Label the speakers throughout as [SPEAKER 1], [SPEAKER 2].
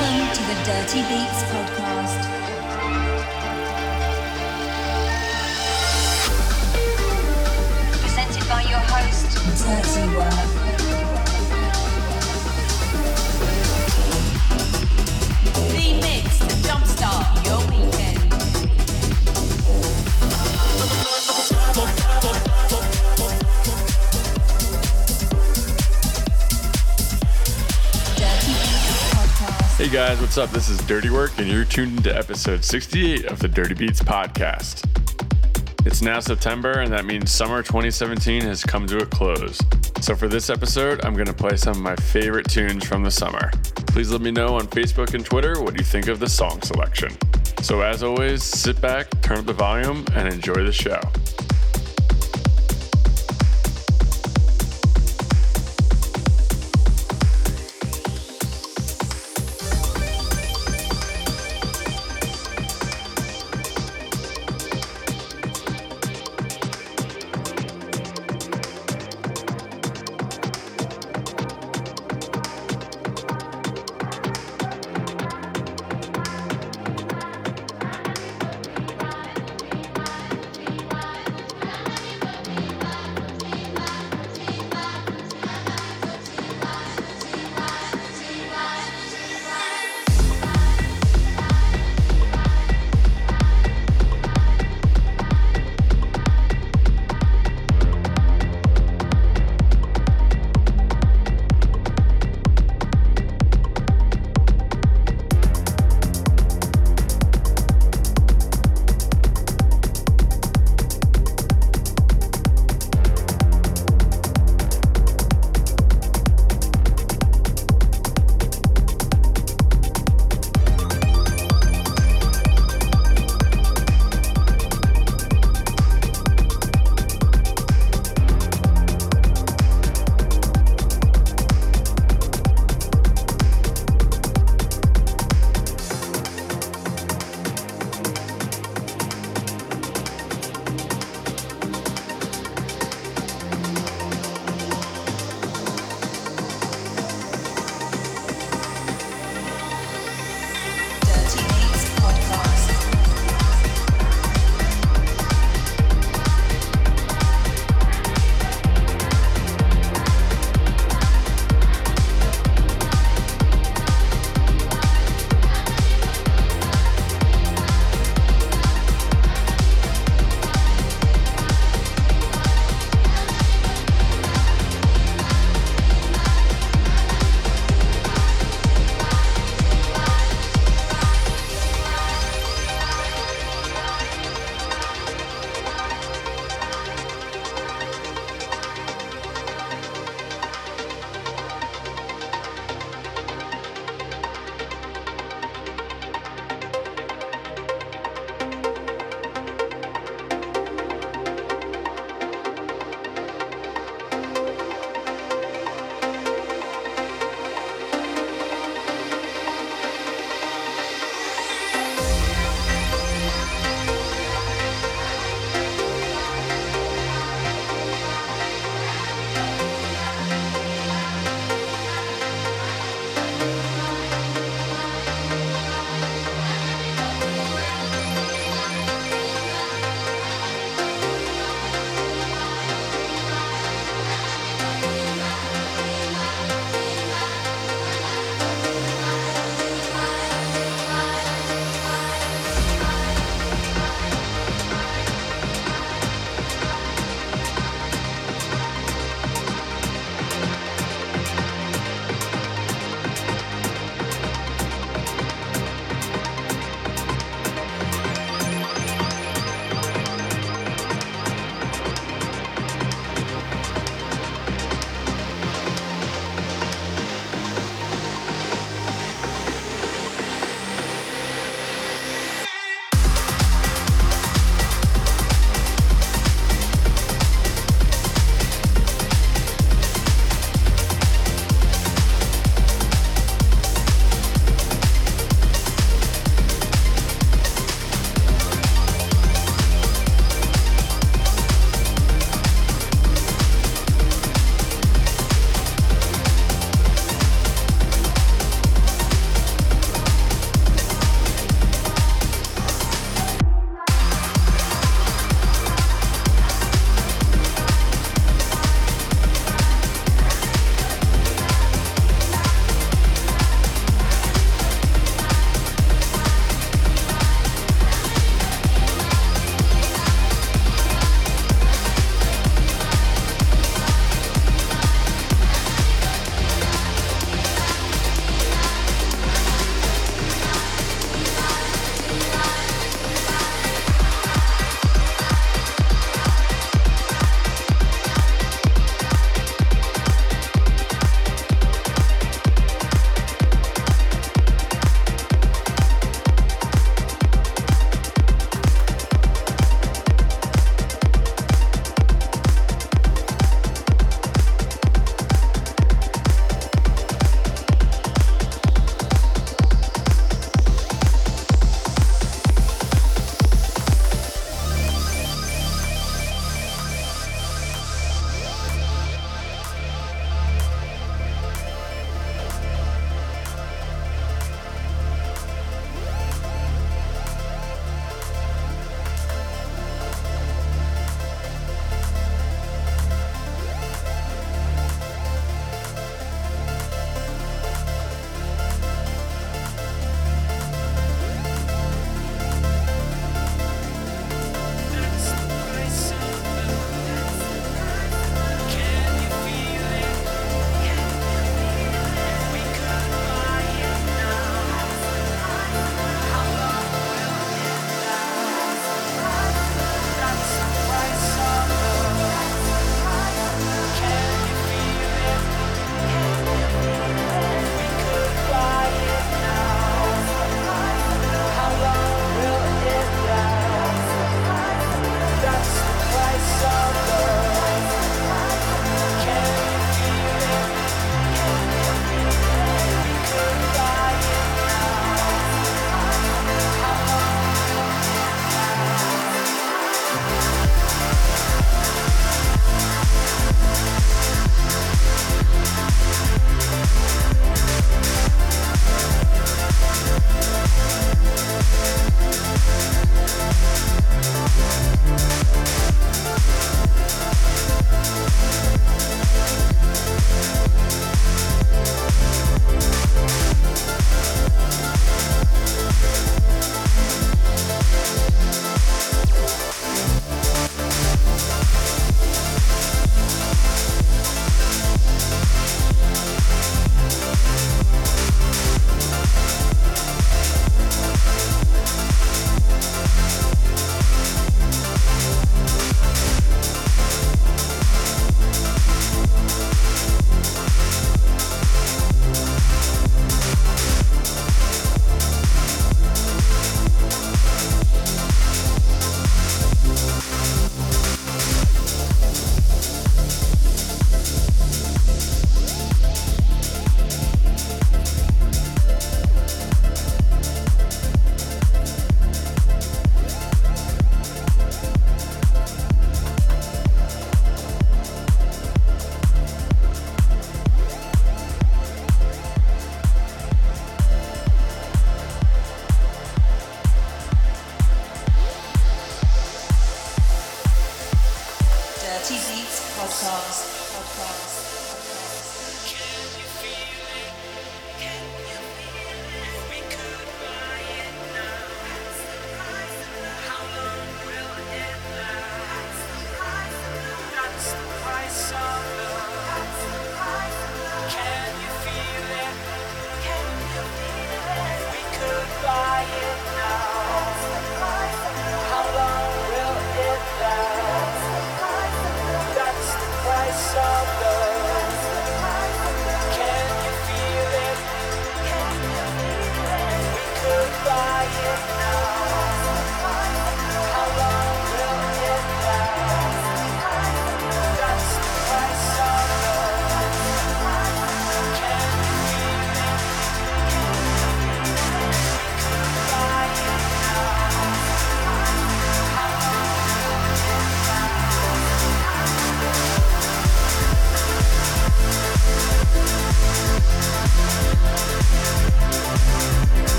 [SPEAKER 1] Welcome to the Dirty Beats podcast. Presented by your host, Dirty Work.
[SPEAKER 2] The mix to jumpstart your weekend.
[SPEAKER 3] Hey guys, what's up? This is Dirty Work, and you're tuned into episode 68 of the Dirty Beats podcast. It's now September, and that means summer 2017 has come to a close. So, for this episode, I'm going to play some of my favorite tunes from the summer. Please let me know on Facebook and Twitter what you think of the song selection. So, as always, sit back, turn up the volume, and enjoy the show.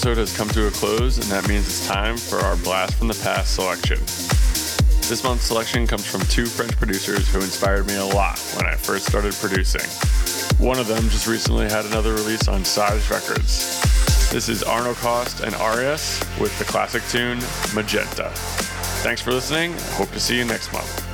[SPEAKER 3] Episode has come to a close, and that means it's time for our Blast from the Past selection. This month's selection comes from two French producers who inspired me a lot when I first started producing. One of them just recently had another release on Sage Records. This is Arno Cost and Arias with the classic tune Magenta. Thanks for listening. Hope to see you next month.